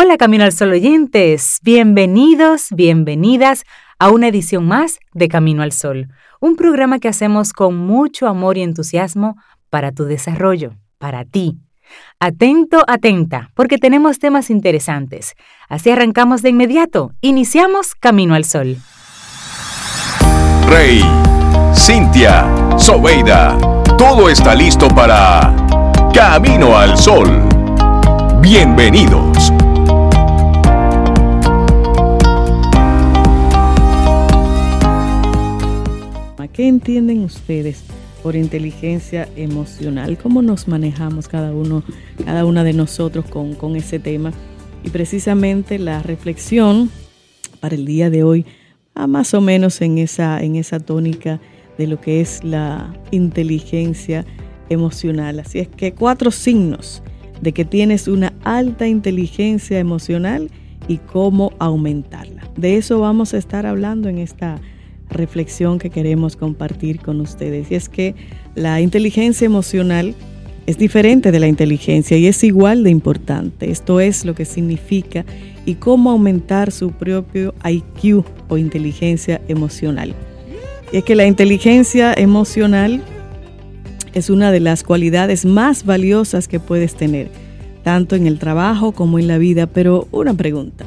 Hola Camino al Sol oyentes, bienvenidos, bienvenidas a una edición más de Camino al Sol, un programa que hacemos con mucho amor y entusiasmo para tu desarrollo, para ti. Atento, atenta, porque tenemos temas interesantes. Así arrancamos de inmediato. Iniciamos Camino al Sol. Rey, Cintia, Sobeida, todo está listo para Camino al Sol. Bienvenidos. ¿Qué entienden ustedes por inteligencia emocional? ¿Cómo nos manejamos cada uno, cada una de nosotros con, con ese tema? Y precisamente la reflexión para el día de hoy va más o menos en esa, en esa tónica de lo que es la inteligencia emocional. Así es que cuatro signos de que tienes una alta inteligencia emocional y cómo aumentarla. De eso vamos a estar hablando en esta reflexión que queremos compartir con ustedes. Y es que la inteligencia emocional es diferente de la inteligencia y es igual de importante. Esto es lo que significa y cómo aumentar su propio IQ o inteligencia emocional. Y es que la inteligencia emocional es una de las cualidades más valiosas que puedes tener, tanto en el trabajo como en la vida. Pero una pregunta,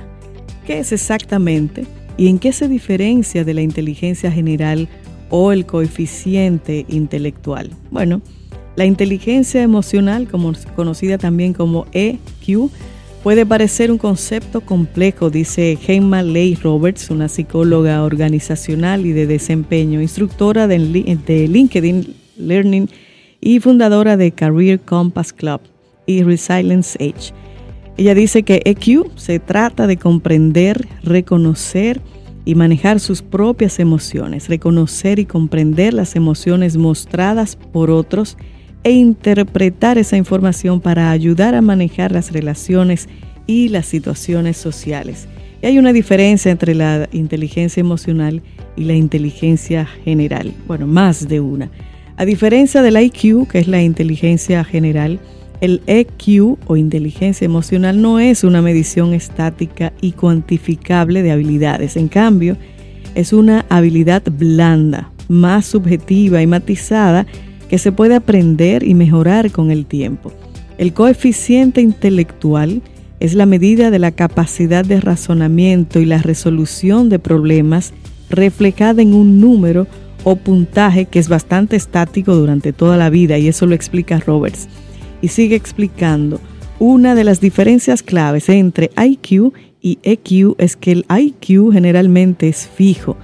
¿qué es exactamente ¿Y en qué se diferencia de la inteligencia general o el coeficiente intelectual? Bueno, la inteligencia emocional, como, conocida también como EQ, puede parecer un concepto complejo, dice Gemma Leigh Roberts, una psicóloga organizacional y de desempeño, instructora de, de LinkedIn Learning y fundadora de Career Compass Club y Resilience Age. Ella dice que EQ se trata de comprender, reconocer y manejar sus propias emociones, reconocer y comprender las emociones mostradas por otros e interpretar esa información para ayudar a manejar las relaciones y las situaciones sociales. Y hay una diferencia entre la inteligencia emocional y la inteligencia general, bueno, más de una. A diferencia del IQ, que es la inteligencia general, el EQ o inteligencia emocional no es una medición estática y cuantificable de habilidades. En cambio, es una habilidad blanda, más subjetiva y matizada que se puede aprender y mejorar con el tiempo. El coeficiente intelectual es la medida de la capacidad de razonamiento y la resolución de problemas reflejada en un número o puntaje que es bastante estático durante toda la vida y eso lo explica Roberts y sigue explicando, una de las diferencias claves entre IQ y EQ es que el IQ generalmente es fijo.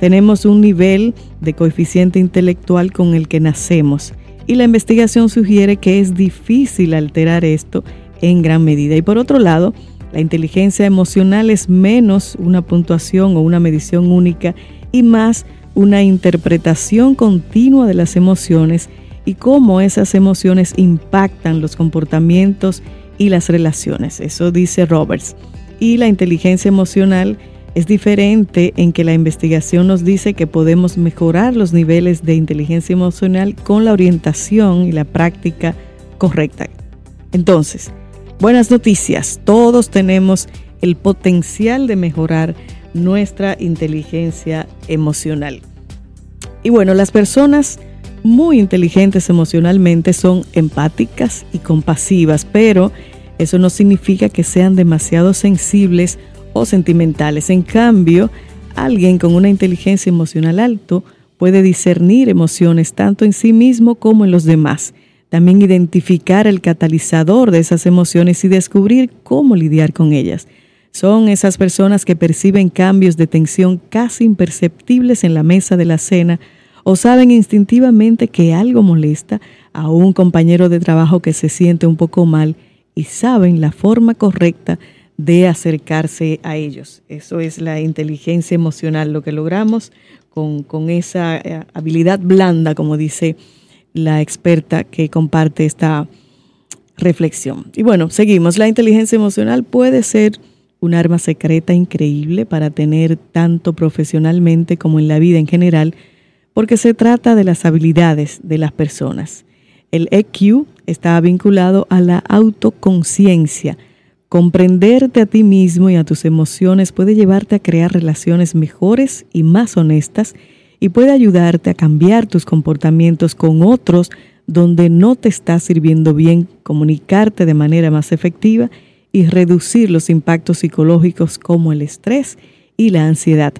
Tenemos un nivel de coeficiente intelectual con el que nacemos y la investigación sugiere que es difícil alterar esto en gran medida. Y por otro lado, la inteligencia emocional es menos una puntuación o una medición única y más una interpretación continua de las emociones y cómo esas emociones impactan los comportamientos y las relaciones. Eso dice Roberts. Y la inteligencia emocional es diferente en que la investigación nos dice que podemos mejorar los niveles de inteligencia emocional con la orientación y la práctica correcta. Entonces, buenas noticias. Todos tenemos el potencial de mejorar nuestra inteligencia emocional. Y bueno, las personas muy inteligentes emocionalmente son empáticas y compasivas, pero eso no significa que sean demasiado sensibles o sentimentales. En cambio, alguien con una inteligencia emocional alto puede discernir emociones tanto en sí mismo como en los demás. También identificar el catalizador de esas emociones y descubrir cómo lidiar con ellas. Son esas personas que perciben cambios de tensión casi imperceptibles en la mesa de la cena o saben instintivamente que algo molesta a un compañero de trabajo que se siente un poco mal y saben la forma correcta de acercarse a ellos. Eso es la inteligencia emocional, lo que logramos con, esa eh, habilidad blanda, como dice la experta que comparte esta reflexión. Y bueno, seguimos. La inteligencia emocional puede ser un arma secreta increíble para tener tanto profesionalmente como en la vida en general porque se trata de las habilidades de las personas. El EQ está vinculado a la autoconciencia, Comprenderte a ti mismo y a tus emociones puede llevarte a crear relaciones mejores y más honestas y puede ayudarte a cambiar tus comportamientos con otros donde no te está sirviendo bien comunicarte de manera más efectiva y reducir los impactos psicológicos como el estrés y la ansiedad.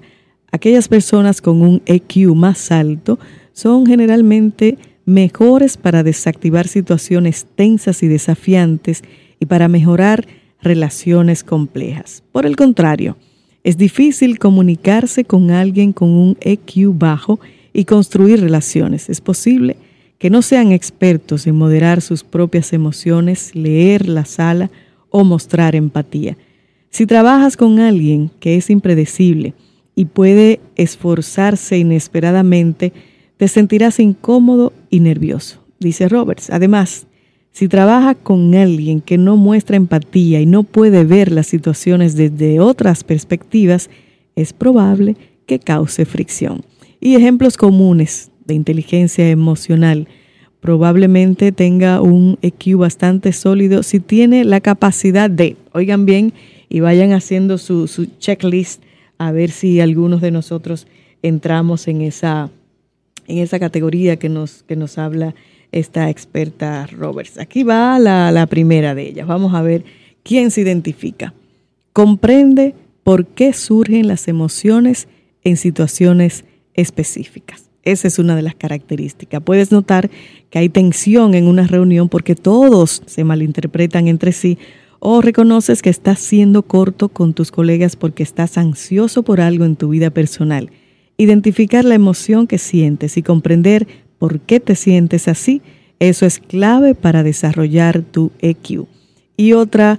Aquellas personas con un EQ más alto son generalmente mejores para desactivar situaciones tensas y desafiantes y para mejorar relaciones complejas. Por el contrario, es difícil comunicarse con alguien con un EQ bajo y construir relaciones. Es posible que no sean expertos en moderar sus propias emociones, leer la sala o mostrar empatía. Si trabajas con alguien que es impredecible y puede esforzarse inesperadamente, te sentirás incómodo y nervioso, dice Roberts. Además, si trabaja con alguien que no muestra empatía y no puede ver las situaciones desde otras perspectivas, es probable que cause fricción. Y ejemplos comunes de inteligencia emocional. Probablemente tenga un EQ bastante sólido si tiene la capacidad de, oigan bien, y vayan haciendo su, su checklist a ver si algunos de nosotros entramos en esa, en esa categoría que nos, que nos habla esta experta Roberts. Aquí va la, primera de ellas. Vamos a ver quién se identifica. Comprende por qué surgen las emociones en situaciones específicas. Esa es una de las características. Puedes notar que hay tensión en una reunión porque todos se malinterpretan entre sí o reconoces que estás siendo corto con tus colegas porque estás ansioso por algo en tu vida personal. Identificar la emoción que sientes y comprender por qué te sientes así. Eso es clave para desarrollar tu EQ. Y otro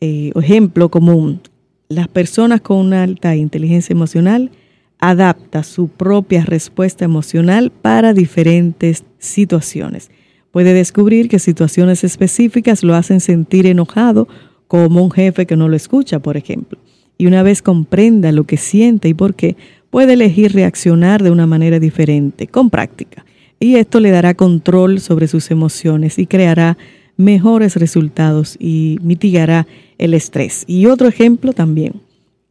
eh, ejemplo común, las personas con una alta inteligencia emocional adapta su propia respuesta emocional para diferentes situaciones. Puede descubrir que situaciones específicas lo hacen sentir enojado, como un jefe que no lo escucha, por ejemplo. Y una vez comprenda lo que siente y por qué, puede elegir reaccionar de una manera diferente, con práctica y esto le dará control sobre sus emociones y creará mejores resultados y mitigará el estrés. Y otro ejemplo también,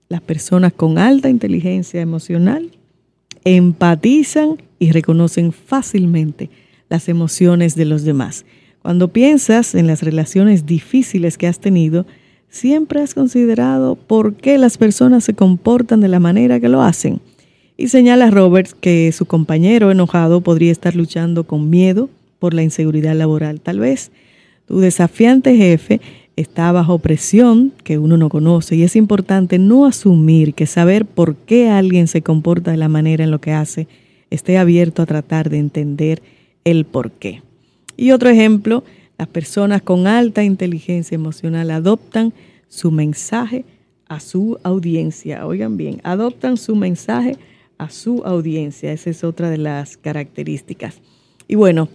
las personas con alta inteligencia emocional empatizan y reconocen fácilmente las emociones de los demás. Cuando piensas en las relaciones difíciles que has tenido, siempre has considerado por qué las personas se comportan de la manera que lo hacen y señala Roberts que su compañero enojado podría estar luchando con miedo por la inseguridad laboral. Tal vez tu desafiante jefe está bajo presión que uno no conoce y es importante no asumir que saber por qué alguien se comporta de la manera en lo que hace esté abierto a tratar de entender el por qué. Y otro ejemplo, las personas con alta inteligencia emocional adoptan su mensaje a su audiencia. Oigan bien, adoptan su mensaje a su audiencia. Esa es otra de las características. Y bueno,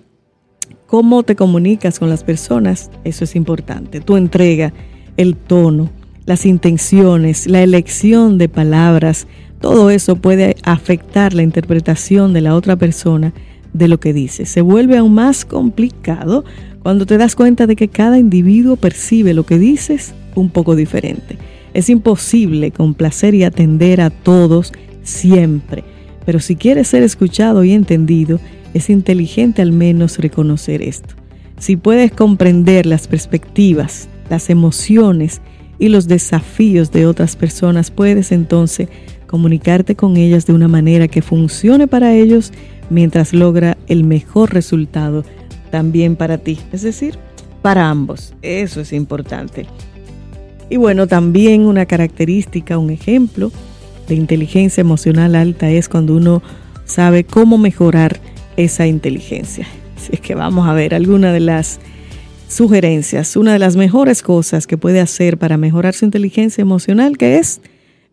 cómo te comunicas con las personas, eso es importante. Tu entrega, el tono, las intenciones, la elección de palabras, todo eso puede afectar la interpretación de la otra persona de lo que dice. Se vuelve aún más complicado cuando te das cuenta de que cada individuo percibe lo que dices un poco diferente. Es imposible complacer y atender a todos siempre. Pero si quieres ser escuchado y entendido, es inteligente al menos reconocer esto. Si puedes comprender las perspectivas, las emociones y los desafíos de otras personas, puedes entonces comunicarte con ellas de una manera que funcione para ellos mientras logra el mejor resultado también para ti, es decir, para ambos. Eso es importante. Y bueno, también una característica, un ejemplo de inteligencia emocional alta es cuando uno sabe cómo mejorar esa inteligencia. Así es que vamos a ver algunas de las sugerencias, una de las mejores cosas que puede hacer para mejorar su inteligencia emocional, que es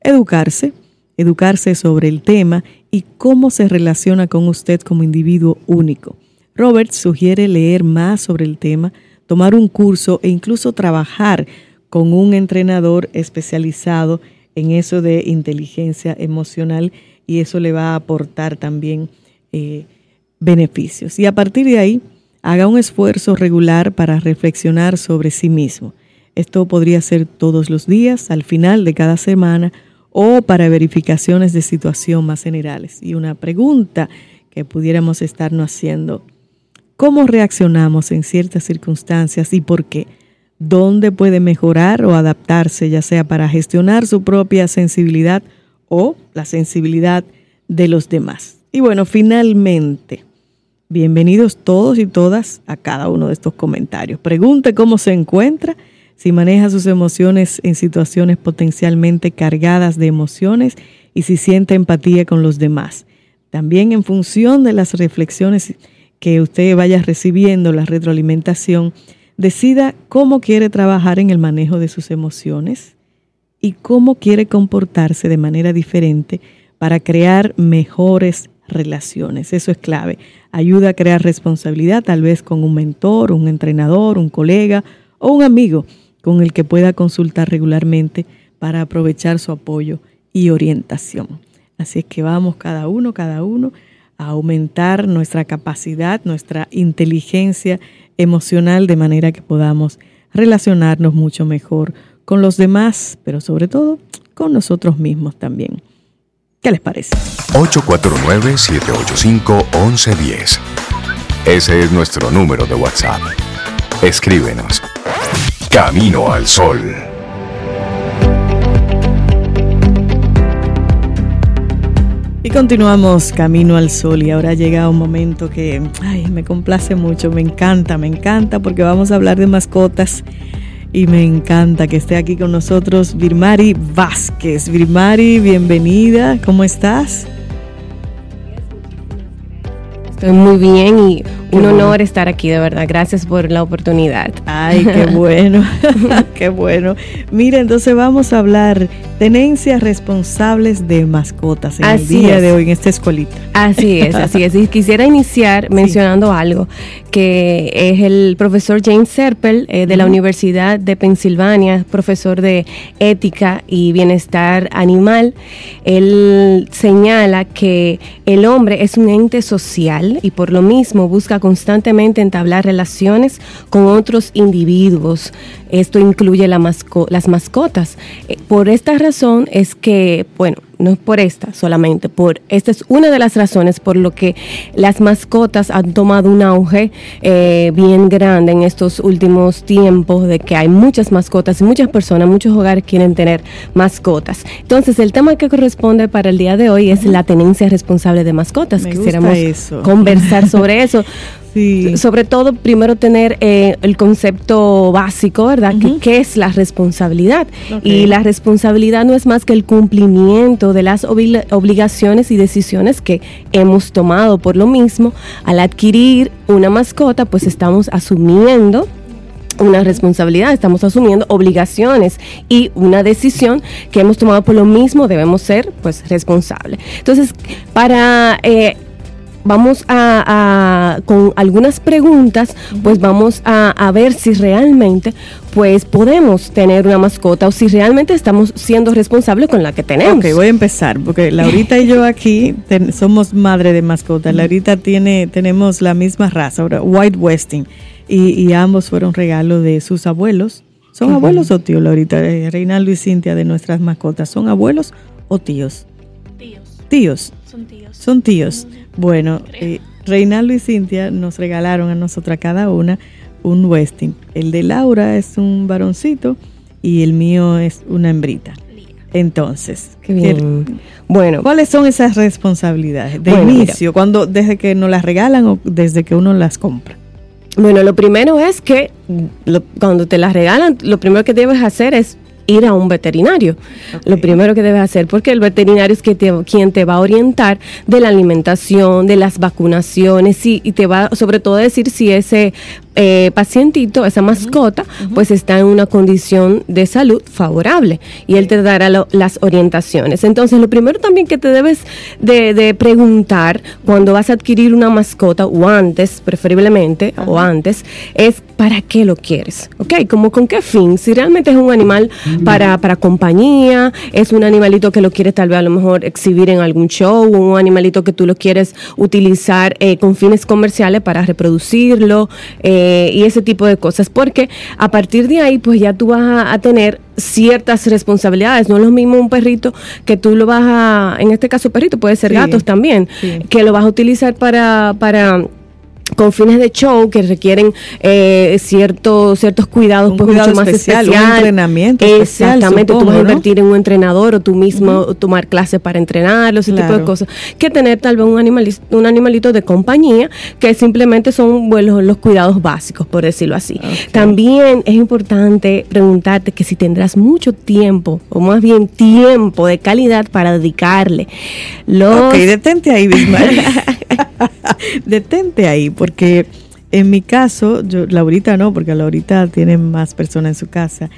educarse, educarse sobre el tema y cómo se relaciona con usted como individuo único. Robert sugiere leer más sobre el tema, tomar un curso e incluso trabajar con un entrenador especializado en eso de inteligencia emocional y eso le va a aportar también eh, beneficios. Y a partir de ahí, haga un esfuerzo regular para reflexionar sobre sí mismo. Esto podría ser todos los días, al final de cada semana o para verificaciones de situación más generales. Y una pregunta que pudiéramos estarnos haciendo, ¿cómo reaccionamos en ciertas circunstancias y por qué? ¿Dónde puede mejorar o adaptarse, ya sea para gestionar su propia sensibilidad o la sensibilidad de los demás? Y bueno, finalmente, bienvenidos todos y todas a cada uno de estos comentarios. Pregunte cómo se encuentra si maneja sus emociones en situaciones potencialmente cargadas de emociones y si siente empatía con los demás. También en función de las reflexiones que usted vaya recibiendo, la retroalimentación, decida cómo quiere trabajar en el manejo de sus emociones y cómo quiere comportarse de manera diferente para crear mejores relaciones. Eso es clave. Ayuda a crear responsabilidad tal vez con un mentor, un entrenador, un colega o un amigo con el que pueda consultar regularmente para aprovechar su apoyo y orientación. Así es que vamos cada uno, cada uno a aumentar nuestra capacidad, nuestra inteligencia emocional de manera que podamos relacionarnos mucho mejor con los demás, pero sobre todo con nosotros mismos también. ¿Qué les parece? 849-785-1110. Ese es nuestro número de WhatsApp. Escríbenos Camino al Sol. Y continuamos Camino al Sol y ahora llega un momento que ay, me complace mucho, me encanta, me encanta porque vamos a hablar de mascotas y me encanta que esté aquí con nosotros Virmari Vázquez. Virmari, bienvenida, ¿cómo estás? Estoy muy bien y un honor estar aquí, de verdad. Gracias por la oportunidad. Ay, qué bueno, qué bueno. Mira, entonces vamos a hablar tenencias responsables de mascotas en el día de hoy en esta escuelita. Así es, así es. Y quisiera iniciar mencionando algo, que es el profesor James Serpel eh, de la Universidad de Pensilvania, profesor de ética y bienestar animal. Él señala que el hombre es un ente social y por lo mismo busca constantemente entablar relaciones con otros individuos. Esto incluye la las mascotas. Eh, por esta razón es que, bueno, no es por esta solamente, por esta es una de las razones por lo que las mascotas han tomado un auge eh, bien grande en estos últimos tiempos, de que hay muchas mascotas y muchas personas, muchos hogares quieren tener mascotas. Entonces, el tema que corresponde para el día de hoy es la tenencia responsable de mascotas. Quisiéramos conversar sobre eso. Sobre todo, primero tener eh, el concepto básico, ¿verdad? ¿Qué es la responsabilidad? Y la responsabilidad no es más que el cumplimiento de las obligaciones y decisiones que hemos tomado. Por lo mismo, al adquirir una mascota, pues estamos asumiendo una responsabilidad, estamos asumiendo obligaciones y una decisión que hemos tomado por lo mismo debemos ser pues responsables. Entonces, para eh, vamos a, con algunas preguntas, pues vamos a, ver si realmente pues podemos tener una mascota o si realmente estamos siendo responsables con la que tenemos. Ok, voy a empezar, porque Laurita y yo aquí somos madre de mascota. Laurita tiene, tenemos la misma raza, White Westing, y, ambos fueron regalo de sus abuelos. ¿Son abuelos o tíos, Laurita? Eh, Reinaldo y Cintia de nuestras mascotas, ¿son abuelos o tíos? Tíos. Son tíos. Son tíos. Bueno, eh, Reinaldo y Cintia nos regalaron a nosotras cada una un Westing. El de Laura es un varoncito y el mío es una hembrita. Entonces, bueno, ¿cuáles son esas responsabilidades de inicio, cuando desde que nos las regalan o desde que uno las compra? Bueno, lo primero es que cuando te las regalan, lo primero que debes hacer es ir a un veterinario. Lo primero que debes hacer, porque el veterinario es que quien te va a orientar de la alimentación, de las vacunaciones y, y te va sobre todo a decir si ese eh, pacientito, esa mascota, pues está en una condición de salud favorable y él te dará las orientaciones. Entonces, lo primero también que te debes de, preguntar cuando vas a adquirir una mascota o antes, preferiblemente, o antes, es ¿para qué lo quieres? ¿Ok? Como con qué fin? Si realmente es un animal para, para compañía, es un animalito que lo quieres tal vez a lo mejor exhibir en algún show, un animalito que tú lo quieres utilizar eh, con fines comerciales para reproducirlo eh, y ese tipo de cosas, porque a partir de ahí pues ya tú vas a, tener ciertas responsabilidades. No es lo mismo un perrito que tú lo vas a, en este caso perrito, puede ser gatos también, que lo vas a utilizar para, para con fines de show que requieren eh, ciertos ciertos cuidados pues mucho más especial, un entrenamiento exactamente tú vas a invertir en un entrenador o tú mismo tomar clases para entrenarlo ese tipo de cosas. Que tener tal vez un animalito un animalito de compañía que simplemente son bueno, los cuidados básicos por decirlo así. También es importante preguntarte que si tendrás mucho tiempo o más bien tiempo de calidad para dedicarle. Los ok detente ahí Bismarck. Detente ahí porque en mi caso, yo, Laurita no, porque Laurita tiene más personas en su casa.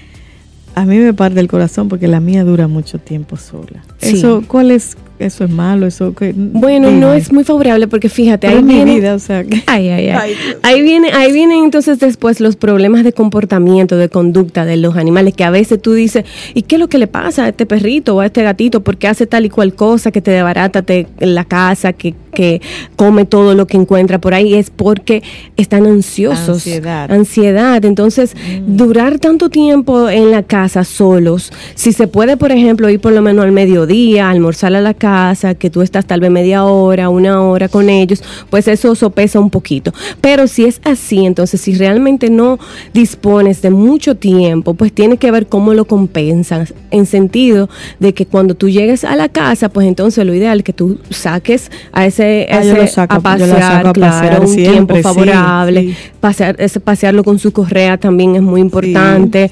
A mí me parte el corazón porque la mía dura mucho tiempo sola. Eso, ¿cuál es eso es malo, eso que Bueno, no es muy favorable porque fíjate, ahí viene vida, o sea, ay, ay, ay. ahí viene ahí vienen entonces después los problemas de comportamiento, de conducta de los animales que a veces tú dices, ¿y qué es lo que le pasa a este perrito o a este gatito porque hace tal y cual cosa que te debarata en la casa, que, que come todo lo que encuentra por ahí? Es porque están ansiosos. Ansiedad. Ansiedad. Entonces, mm. durar tanto tiempo en la casa solos, si se puede, por ejemplo, ir por lo menos al mediodía, almorzar a la casa que tú estás tal vez media hora, una hora con ellos, pues eso sopesa un poquito. Pero si es así, entonces si realmente no dispones de mucho tiempo, pues tiene que ver cómo lo compensas, en sentido de que cuando tú llegues a la casa, pues entonces lo ideal es que tú saques a ese, a, ah, pasear, claro, un tiempo favorable, Pasear, ese, pasearlo con su correa también es muy importante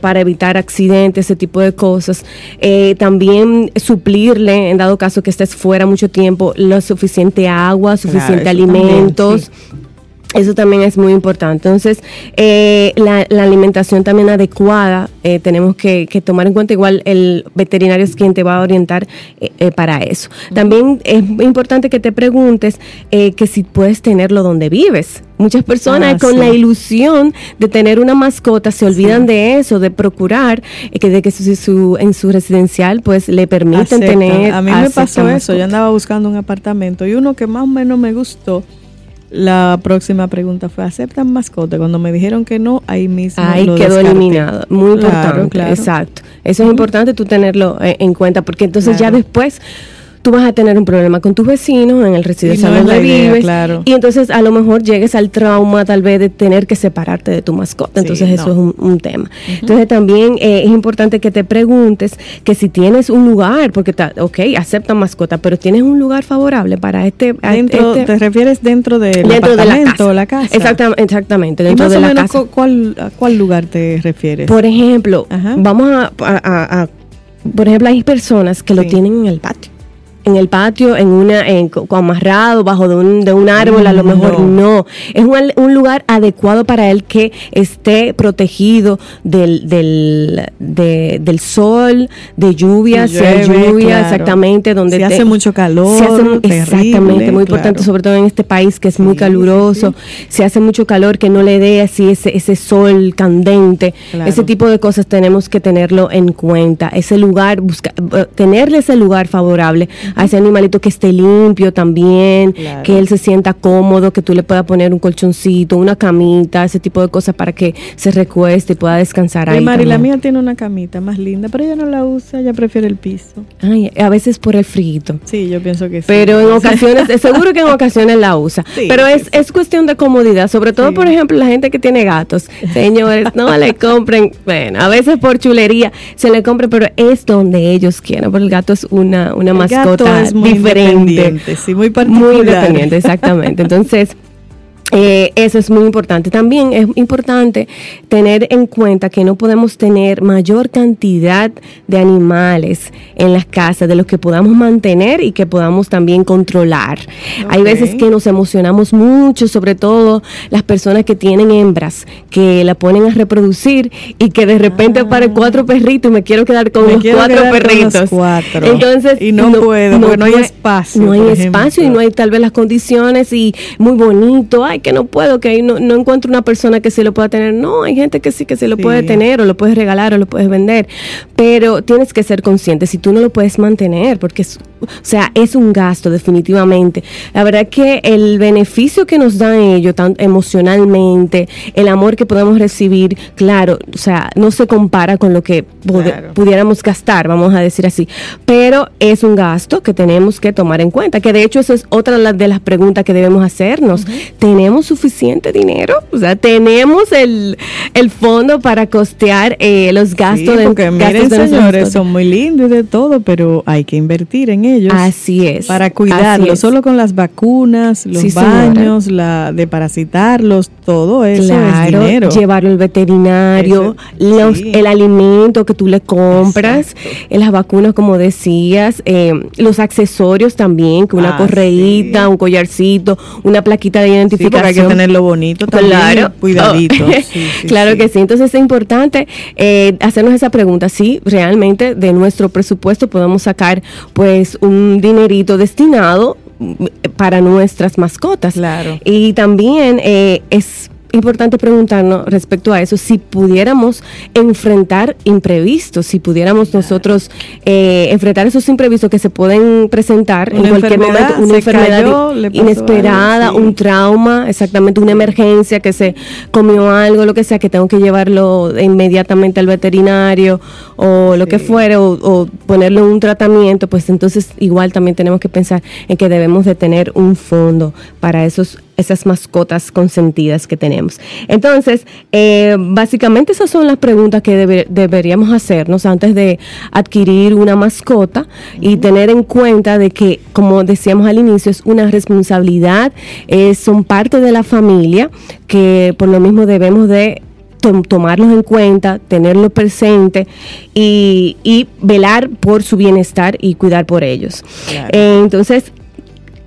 para evitar accidentes, ese tipo de cosas. Eh, también suplirle, en caso que estés fuera mucho tiempo, lo suficiente agua, suficiente alimentos. Eso también es muy importante. Entonces, eh, la, alimentación también adecuada, eh, tenemos que, tomar en cuenta, igual el veterinario es quien te va a orientar eh, para eso. También es importante que te preguntes que si puedes tenerlo donde vives. Muchas personas ah, con la ilusión de tener una mascota se olvidan de eso, de procurar que de que su, en su residencial pues le permiten tener. A mí me pasó eso, yo andaba buscando un apartamento y uno que más o menos me gustó la próxima pregunta fue, ¿aceptan mascota? Cuando me dijeron que no, ahí mismo Ahí quedó eliminado. Muy importante. Exacto. Eso es importante tú tenerlo eh, en cuenta porque entonces ya después tú vas a tener un problema con tus vecinos en el residencial donde vives. Y entonces a lo mejor llegues al trauma tal vez de tener que separarte de tu mascota. Entonces eso es un, tema. Entonces también eh, es importante que te preguntes que si tienes un lugar, porque ok, acepta mascota, pero tienes un lugar favorable para este... Dentro, este ¿Te refieres dentro del dentro de la casa? la casa? Exactamente, exactamente dentro de la casa. ¿cuál, ¿A cuál lugar te refieres? Por ejemplo, vamos a, Por ejemplo, hay personas que lo tienen en el patio en el patio, en una, en, amarrado bajo de un, de un árbol, a lo mejor no. Es un, un, lugar adecuado para él que esté protegido del, del, del sol, de lluvia, si hay lluvia, exactamente, donde hace mucho calor. exactamente, muy importante, sobre todo en este país que es muy caluroso. Se hace mucho calor, que no le dé así ese, ese sol candente. Ese tipo de cosas tenemos que tenerlo en cuenta. Ese lugar, busca, eh, tenerle ese lugar favorable a ese animalito que esté limpio también, que él se sienta cómodo, que tú le puedas poner un colchoncito, una camita, ese tipo de cosas para que se recueste y pueda descansar ahí. Mari, la mía tiene una camita más linda, pero ella no la usa, ella prefiere el piso. Ay, a veces por el frito. Sí, yo pienso que sí. Pero en ocasiones, seguro que en ocasiones la usa. pero es, es cuestión de comodidad, sobre todo, por ejemplo, la gente que tiene gatos. Señores, no le compren, bueno, a veces por chulería se le compre, pero es donde ellos quieren, porque el gato es una, una mascota es muy diferente. Sí, muy particular. Muy independiente, exactamente. Entonces, eh, eso es muy importante. También es importante tener en cuenta que no podemos tener mayor cantidad de animales en las casas de los que podamos mantener y que podamos también controlar. Hay veces que nos emocionamos mucho, sobre todo las personas que tienen hembras, que la ponen a reproducir y que de repente ah. para cuatro perritos y me quiero quedar con los cuatro perritos. cuatro. Entonces, y no, puedo, porque no hay espacio. No hay espacio y no hay tal vez las condiciones y muy bonito. Ay, ay, que no puedo, que no, no encuentro una persona que sí lo pueda tener. No, hay gente que sí que se lo puede tener, o lo puedes regalar, o lo puedes vender. Pero tienes que ser consciente si tú no lo puedes mantener, porque es, o sea, es un gasto definitivamente. La verdad que el beneficio que nos da ello, tanto emocionalmente, el amor que podemos recibir, claro, o sea, no se compara con lo que pudiéramos gastar, vamos a decir así. Pero es un gasto que tenemos que tomar en cuenta, que de hecho eso es otra de las preguntas que debemos hacernos. ¿Tenemos suficiente dinero? O sea, ¿tenemos el, fondo para costear eh, los gastos de porque miren, señores, son muy lindos y de todo, pero hay que invertir en ellos. Así es. Para cuidarlos, solo con las vacunas, los baños, la de parasitarlos, todo eso es dinero. Llevarlo al veterinario, el alimento que tú le compras, eh, las vacunas, como decías, eh, los accesorios también, que una ah, correíta, un collarcito, una plaquita de identificación. Hay que tenerlo bonito también, claro. cuidadito. claro que sí. Entonces es importante eh, hacernos esa pregunta, si realmente de nuestro presupuesto podemos sacar pues un dinerito destinado mm, para nuestras mascotas. Claro. Y también eh, es importante preguntarnos respecto a eso, si pudiéramos enfrentar imprevistos, si pudiéramos nosotros eh, enfrentar esos imprevistos que se pueden presentar en cualquier momento, una enfermedad inesperada, un trauma, exactamente una emergencia, que se comió algo, lo que sea, que tengo que llevarlo inmediatamente al veterinario o lo que fuere, o, o ponerle un tratamiento, pues entonces igual también tenemos que pensar en que debemos de tener un fondo para esos esas mascotas consentidas que tenemos. Entonces, eh, básicamente esas son las preguntas que deberíamos hacernos antes de adquirir una mascota y tener en cuenta de que, como decíamos al inicio, es una responsabilidad, son parte de la familia que por lo mismo debemos de tomarlos en cuenta, tenerlo presente y, velar por su bienestar y cuidar por ellos. Eh, entonces,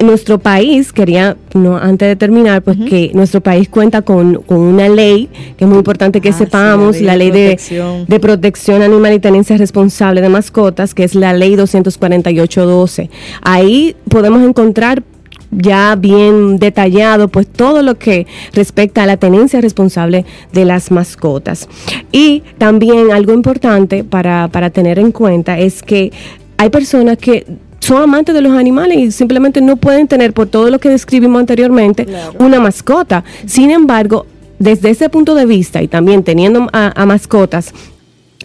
nuestro país, quería, no, antes de terminar, pues que nuestro país cuenta con, una ley, que es muy importante que ah, sepamos, la ley, de, de, protección animal y tenencia responsable de mascotas, que es la ley 248.12. Ahí podemos encontrar ya bien detallado, pues todo lo que respecta a la tenencia responsable de las mascotas. Y también algo importante para, para tener en cuenta es que hay personas que son amantes de los animales y simplemente no pueden tener, por todo lo que describimos anteriormente, una mascota. Sin embargo, desde ese punto de vista y también teniendo a, mascotas,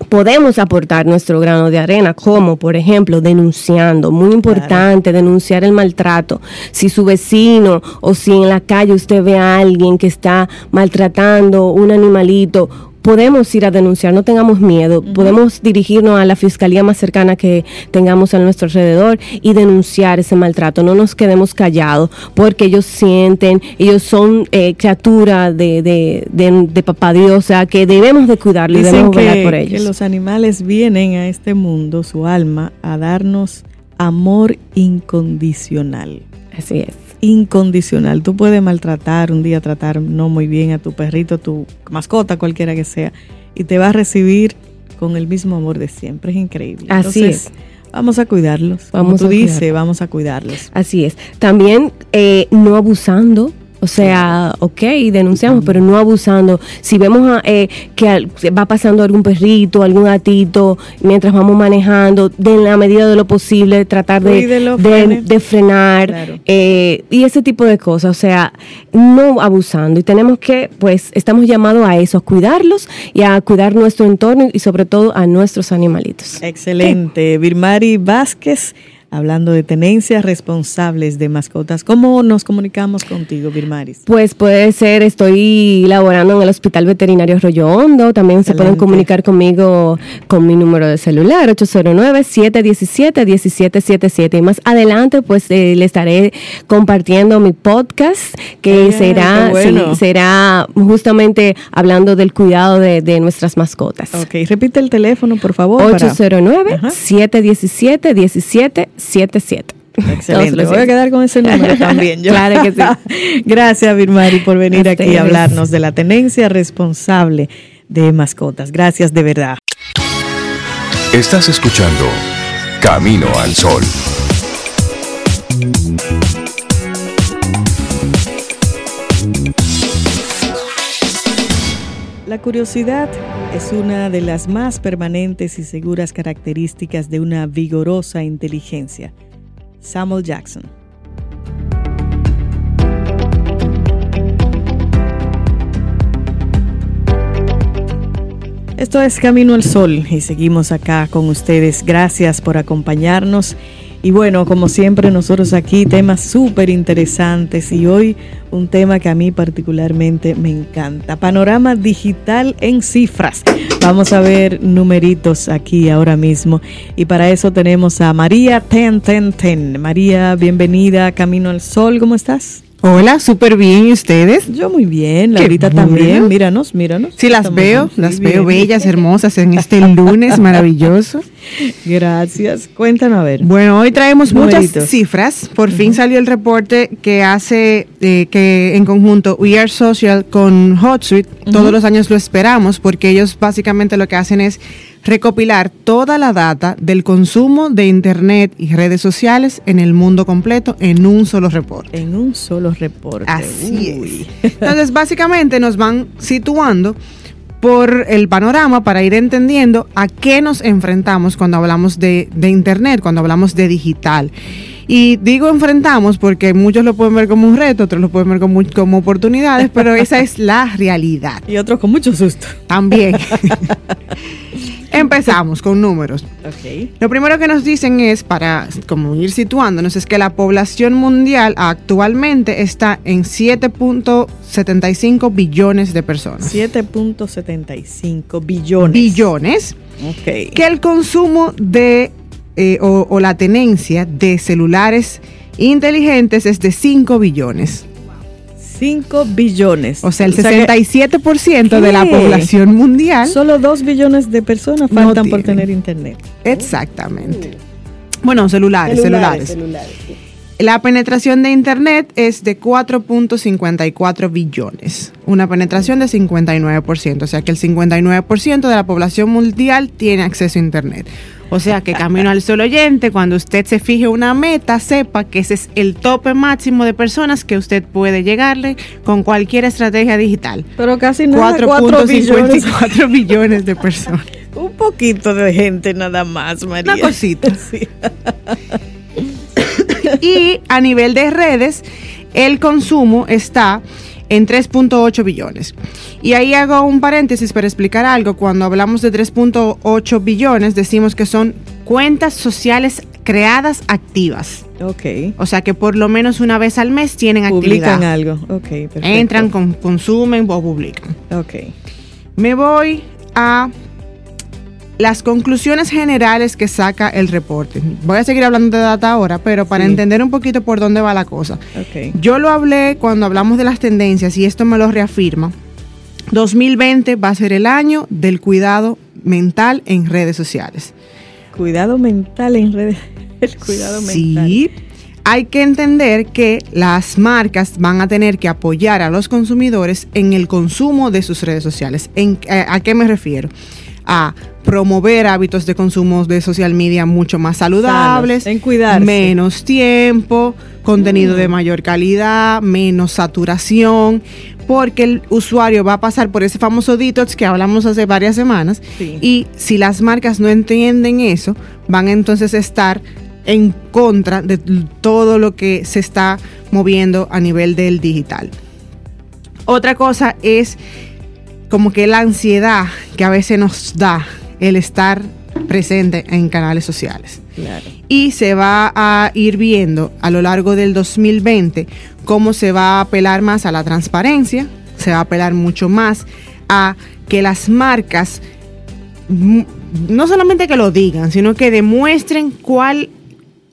podemos aportar nuestro grano de arena, como por ejemplo denunciando, muy importante denunciar el maltrato. Si su vecino o si en la calle usted ve a alguien que está maltratando un animalito, podemos ir a denunciar, no tengamos miedo, podemos dirigirnos a la fiscalía más cercana que tengamos a nuestro alrededor y denunciar ese maltrato, no nos quedemos callados, porque ellos sienten, ellos son eh, criaturas de, de, de, papá Dios, o sea, que debemos de cuidarlos y debemos velar por ellos. Que los animales vienen a este mundo, su alma, a darnos amor incondicional. Así es incondicional. Tú puedes maltratar, un día tratar no muy bien a tu perrito, a tu mascota, cualquiera que sea, y te va a recibir con el mismo amor de siempre. Es increíble. Así es. Vamos a cuidarlos. Vamos Como tú dices, vamos a cuidarlos. Así es. También eh, no abusando o sea, ok, denunciamos, pero no abusando. Si vemos eh, que va pasando algún perrito, algún gatito, mientras vamos manejando, de en la medida de lo posible, tratar de, de, frenar eh, y ese tipo de cosas. O sea, no abusando. Y tenemos que, pues, estamos llamados a eso, a cuidarlos y a cuidar nuestro entorno y sobre todo a nuestros animalitos. Excelente. Birmari Vázquez hablando de tenencias responsables de mascotas. ¿Cómo nos comunicamos contigo, Birmaris? Pues puede ser, estoy laborando en el Hospital Veterinario Rollo Hondo, también se pueden comunicar conmigo con mi número de celular, 809-717-1777. Y más adelante, pues eh, le estaré compartiendo mi podcast, que será, será justamente hablando del cuidado de, nuestras mascotas. Ok, repite el teléfono, por favor. 809-717-1777. 7777. Excelente. Voy a quedar con ese número también. Claro que sí. Gracias, Birmari, por venir aquí a hablarnos de la tenencia responsable de mascotas. Gracias de verdad. Estás escuchando Camino al Sol. La curiosidad es una de las más permanentes y seguras características de una vigorosa inteligencia. Samuel Jackson. Esto es Camino al Sol y seguimos acá con ustedes. Gracias por acompañarnos. Y bueno, como siempre nosotros aquí temas súper interesantes y hoy un tema que a mí particularmente me encanta. Panorama digital en cifras. Vamos a ver numeritos aquí ahora mismo. Y para eso tenemos a María Ten Ten Ten. María, bienvenida a Camino al Sol. ¿Cómo estás? Hola, súper bien. ¿Y ustedes? Yo muy bien. Laurita también. Míranos, míranos. Sí, las veo. Las veo bellas, hermosas en este lunes maravilloso. Gracias. Cuéntanos a ver. Bueno, hoy traemos muchas cifras. Por fin salió el reporte que hace eh, que en conjunto We Are Social con HotSuite, todos los años lo esperamos porque ellos básicamente lo que hacen es recopilar toda la data del consumo de Internet y redes sociales en el mundo completo en un solo reporte. En un solo reporte. Así es. Entonces, básicamente nos van situando por el panorama para ir entendiendo a qué nos enfrentamos cuando hablamos de, Internet, cuando hablamos de digital. Y digo enfrentamos porque muchos lo pueden ver como un reto, otros lo pueden ver como, como oportunidades, pero esa es la realidad. Y otros con mucho susto. También. Empezamos con números. Lo primero que nos dicen es, para como ir situándonos, es que la población mundial actualmente está en 7.75 billones de personas. 7.75 billones. Billones. Que el consumo de, eh, o, o la tenencia de celulares inteligentes es de 5 billones. 5 billones. O sea, el 67% de la población mundial. Solo 2 billones de personas faltan por tener internet. Exactamente. Bueno, celulares, celulares. La penetración de Internet es de 4.54 billones, una penetración de 59%, o sea que el 59% de la población mundial tiene acceso a Internet. O sea que camino al solo oyente, cuando usted se fije una meta, sepa que ese es el tope máximo de personas que usted puede llegarle con cualquier estrategia digital. Pero casi nada, 4.54 billones. de personas. Un poquito de gente nada más, María. Una cosita. y a nivel de redes, el consumo está en 3.8 billones. Y ahí hago un paréntesis para explicar algo. Cuando hablamos de 3.8 billones, decimos que son cuentas sociales creadas activas. Ok. O sea que por lo menos una vez al mes tienen actividad. Publican algo. Ok, perfecto. Entran, consumen o publican. Ok. Me voy a las conclusiones generales que saca el reporte. Voy a seguir hablando de data ahora, pero para entender un poquito por dónde va la cosa. Yo lo hablé cuando hablamos de las tendencias y esto me lo reafirma. 2020 va a ser el año del cuidado mental en redes sociales. Cuidado mental en redes. El cuidado mental. Sí. Hay que entender que las marcas van a tener que apoyar a los consumidores en el consumo de sus redes sociales. Eh, ¿A qué me refiero? A promover hábitos de consumo de social media mucho más saludables, en cuidar menos tiempo, contenido de mm. mayor calidad, menos saturación, porque el usuario va a pasar por ese famoso detox que hablamos hace varias semanas y si las marcas no entienden eso, van entonces a estar en contra de todo lo que se está moviendo a nivel del digital. Otra cosa es como que la ansiedad que a veces nos da el estar presente en canales sociales. Y se va a ir viendo a lo largo del 2020 cómo se va a apelar más a la transparencia, se va a apelar mucho más a que las marcas no solamente que lo digan, sino que demuestren cuál,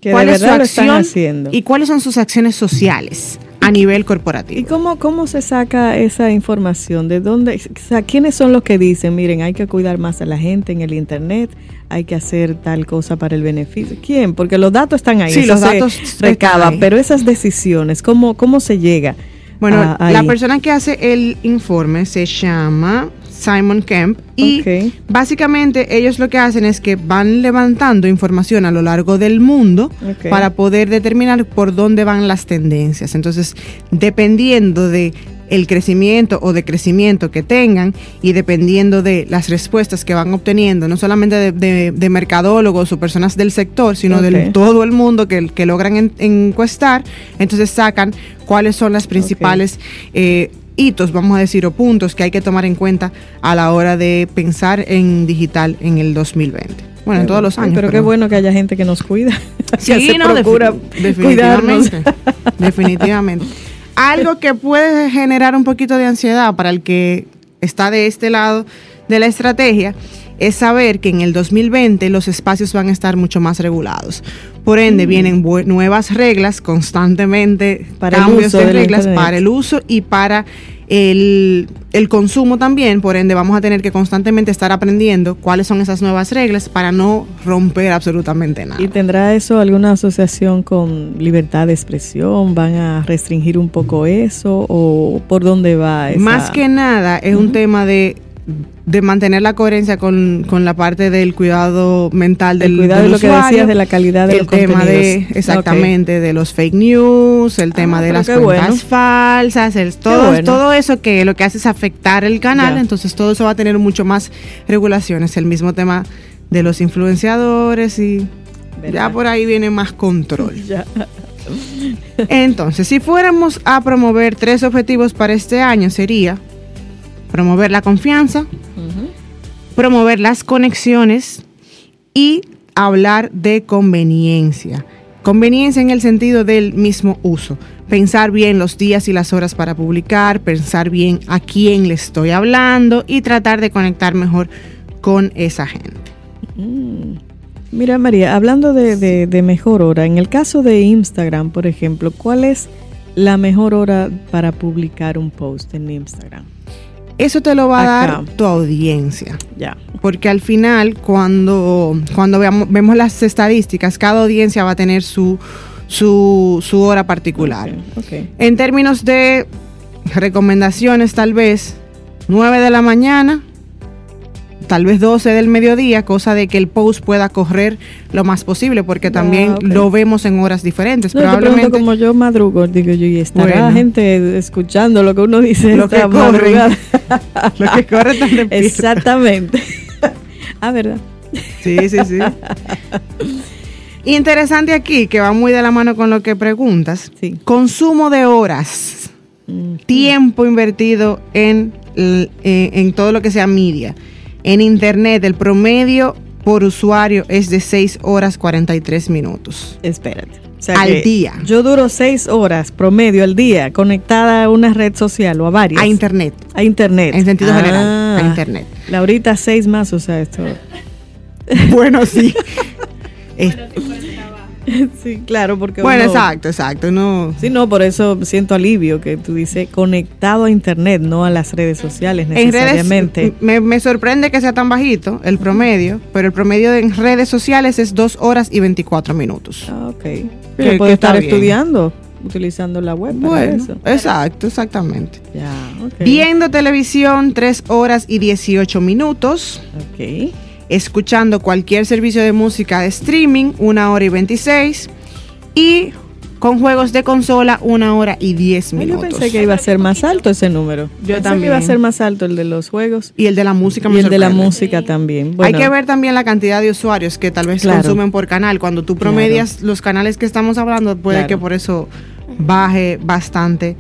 cuál es su acción y cuáles son sus acciones sociales a nivel corporativo. ¿Y cómo, cómo se saca esa información? ¿De dónde? O ¿quiénes son los que dicen, miren, hay que cuidar más a la gente en el Internet, hay que hacer tal cosa para el beneficio? ¿Quién? Porque los datos están ahí. Sí, los datos recaban, pero esas decisiones, ¿cómo, cómo se llega? Bueno, la persona que hace el informe se llama Simon Kemp. Y básicamente ellos lo que hacen es que van levantando información a lo largo del mundo para poder determinar por dónde van las tendencias. Entonces, dependiendo de el crecimiento o decrecimiento que tengan y dependiendo de las respuestas que van obteniendo, no solamente de, mercadólogos o personas del sector, sino de todo el mundo que, que logran encuestar, entonces sacan cuáles son las principales eh, hitos, vamos a decir, o puntos que hay que tomar en cuenta a la hora de pensar en digital en el 2020. Bueno, en todos los años. pero, qué bueno que haya gente que nos cuida. Sí, no, definitivamente. definitivamente. Algo que puede generar un poquito de ansiedad para el que está de este lado de la estrategia es saber que en el 2020 los espacios van a estar mucho más regulados. Por ende, mm. vienen nuevas reglas constantemente, para cambios de reglas para el uso y para el, consumo también. Por ende, vamos a tener que constantemente estar aprendiendo cuáles son esas nuevas reglas para no romper absolutamente nada. ¿Y tendrá eso alguna asociación con libertad de expresión? ¿Van a restringir un poco eso o por dónde va? Más que nada es un tema de de mantener la coherencia con, la parte del cuidado mental del, el cuidado de lo que decías de la calidad del tema de exactamente de los fake news el tema ah, de las cuentas falsas el, todo todo eso que lo que hace es afectar el canal entonces todo eso va a tener mucho más regulaciones. El mismo tema de los influenciadores y ya por ahí viene más control. Entonces si fuéramos a promover tres objetivos para este año sería promover la confianza, promover las conexiones y hablar de conveniencia. Conveniencia en el sentido del mismo uso. Pensar bien los días y las horas para publicar, pensar bien a quién le estoy hablando y tratar de conectar mejor con esa gente. Mm. Mira María, hablando de, de mejor hora, en el caso de Instagram, por ejemplo, ¿cuál es la mejor hora para publicar un post en Instagram? Eso te lo va a dar tu audiencia. Ya. Porque al final, cuando, cuando veamos, vemos las estadísticas, cada audiencia va a tener su, su, hora particular. En términos de recomendaciones, tal vez 9 de la mañana tal vez 12 del mediodía, cosa de que el post pueda correr lo más posible, porque también ah, lo vemos en horas diferentes. No, Probablemente como yo madrugo, digo yo, y estará gente escuchando lo que uno dice. Lo que corre. lo que corre tan Exactamente. ah, ¿verdad? Sí, sí, sí. Interesante aquí, que va muy de la mano con lo que preguntas. Sí. Consumo de horas. Tiempo invertido en, en, en todo lo que sea media. En Internet el promedio por usuario es de 6 horas 43 minutos. Espérate. al día. Yo duro 6 horas promedio al día conectada a una red social o a varias. A Internet. A Internet. En sentido general. A ah. Internet. Laurita, 6 más, o sea, esto. Bueno, sí. sí, claro, porque. Bueno, exacto, exacto. No. Sí, no, por eso siento alivio que tú dices conectado a Internet, no a las redes sociales necesariamente. me, sorprende que sea tan bajito el promedio, pero el promedio en redes sociales es 2 horas y 24 minutos. Ah, ok. Que, puede estar estudiando utilizando la web bueno, eso. Exacto, exactamente. Ya, Viendo televisión 3 horas y 18 minutos. Ok escuchando cualquier servicio de música de streaming, una hora y 26. Y con juegos de consola, una hora y 10 minutos. Yo pensé que iba a ser más alto ese número. Yo también. Que iba a ser más alto el de los juegos. Y el de la música Y el de la música también. Hay que ver también la cantidad de usuarios que tal vez consumen por canal. Cuando tú promedias los canales que estamos hablando, puede que por eso baje bastante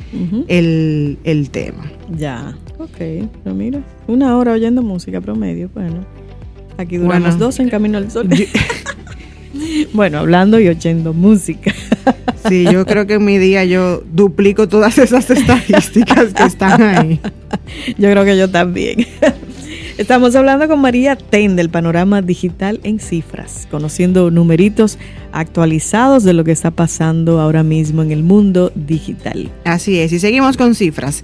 el, el tema. Ya, ok. Pero mira, una hora oyendo música promedio, bueno. Aquí duramos dos en Camino al Sol. bueno, hablando y oyendo música. sí, yo creo que en mi día yo duplico todas esas estadísticas que están ahí. Yo creo que yo también. Estamos hablando con María Ten del panorama digital en cifras, conociendo numeritos actualizados de lo que está pasando ahora mismo en el mundo digital. Así es, y seguimos con cifras.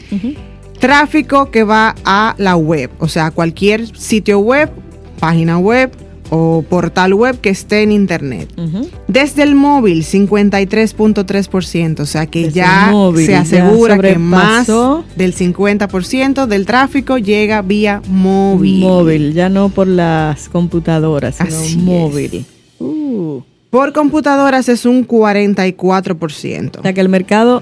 Tráfico que va a la web, o sea, cualquier sitio web página web o portal web que esté en internet. Desde el móvil, 53.3%, o sea que ya se asegura que más del 50% del tráfico llega vía móvil. Móvil, ya no por las computadoras, sino móvil. Uh. Por computadoras es un 44%. O sea que el mercado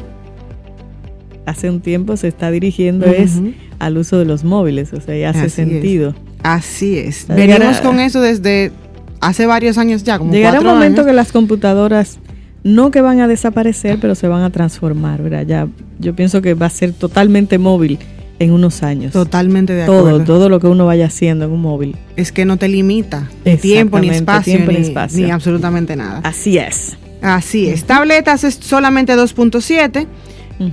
hace un tiempo se está dirigiendo es al uso de los móviles, o sea, ya hace sentido. Así es. Venimos con eso desde hace varios años ya, como Llegará un momento que las computadoras no que van a desaparecer, pero se van a transformar, ¿verdad? Ya yo pienso que va a ser totalmente móvil en unos años. Totalmente de acuerdo. Todo, todo lo que uno vaya haciendo en un móvil. Es que no te limita tiempo, ni espacio, ni, espacio. ni absolutamente nada. Así es. Así es. Tabletas es solamente 2.7,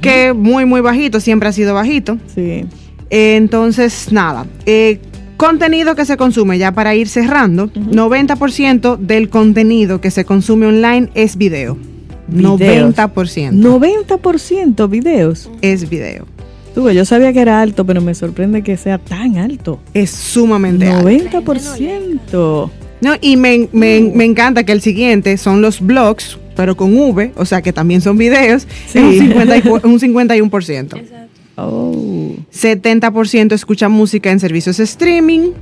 que muy, muy bajito, siempre ha sido bajito. Sí. entonces, nada. Eh, contenido que se consume, ya para ir cerrando, 90% del contenido que se consume online es video. videos. 90%. 90% videos. Es video. yo sabía que era alto, pero me sorprende que sea tan alto. Es sumamente 90%. alto. 90%. No, y me, encanta que el siguiente son los blogs, pero con V, o sea que también son videos, sí. un, 50 un 51%. Oh. 70% escucha música en servicios streaming.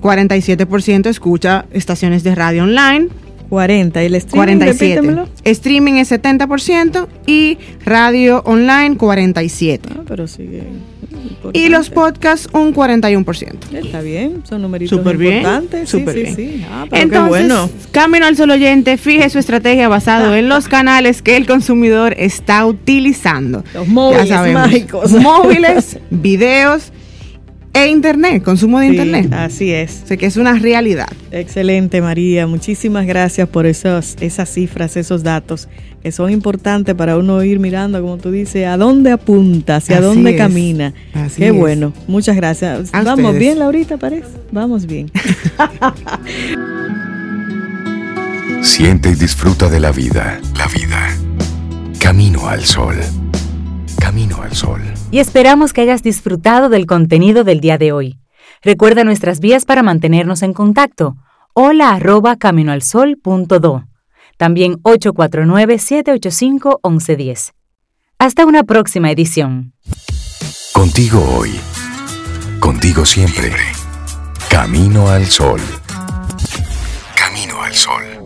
47% escucha estaciones de radio online. 40. ¿Y el streaming? 47. Streaming es 70% y radio online 47. Ah, pero sigue. Y los podcasts un 41%. Está bien, son numeritos super importantes. Súper bien. Sí, sí. Ah, Entonces, bueno. Camino al solo oyente, fije su estrategia basado en los canales que el consumidor está utilizando. Los móviles mágicos. Móviles, videos e internet, consumo de internet. Así es. Sé que es una realidad. Excelente, María. Muchísimas gracias por esos, esas cifras, esos datos que son importantes para uno ir mirando, como tú dices, a dónde apunta, hacia dónde camina. Qué bueno. Muchas gracias. Vamos bien, Laurita, parece. Vamos bien. Siente y disfruta de la vida. La vida. Camino al sol. Camino al sol. Y esperamos que hayas disfrutado del contenido del día de hoy. Recuerda nuestras vías para mantenernos en contacto. Hola arroba caminoalsol.do. También 849-785-1110. Hasta una próxima edición. Contigo hoy. Contigo siempre. Camino al sol. Camino al sol.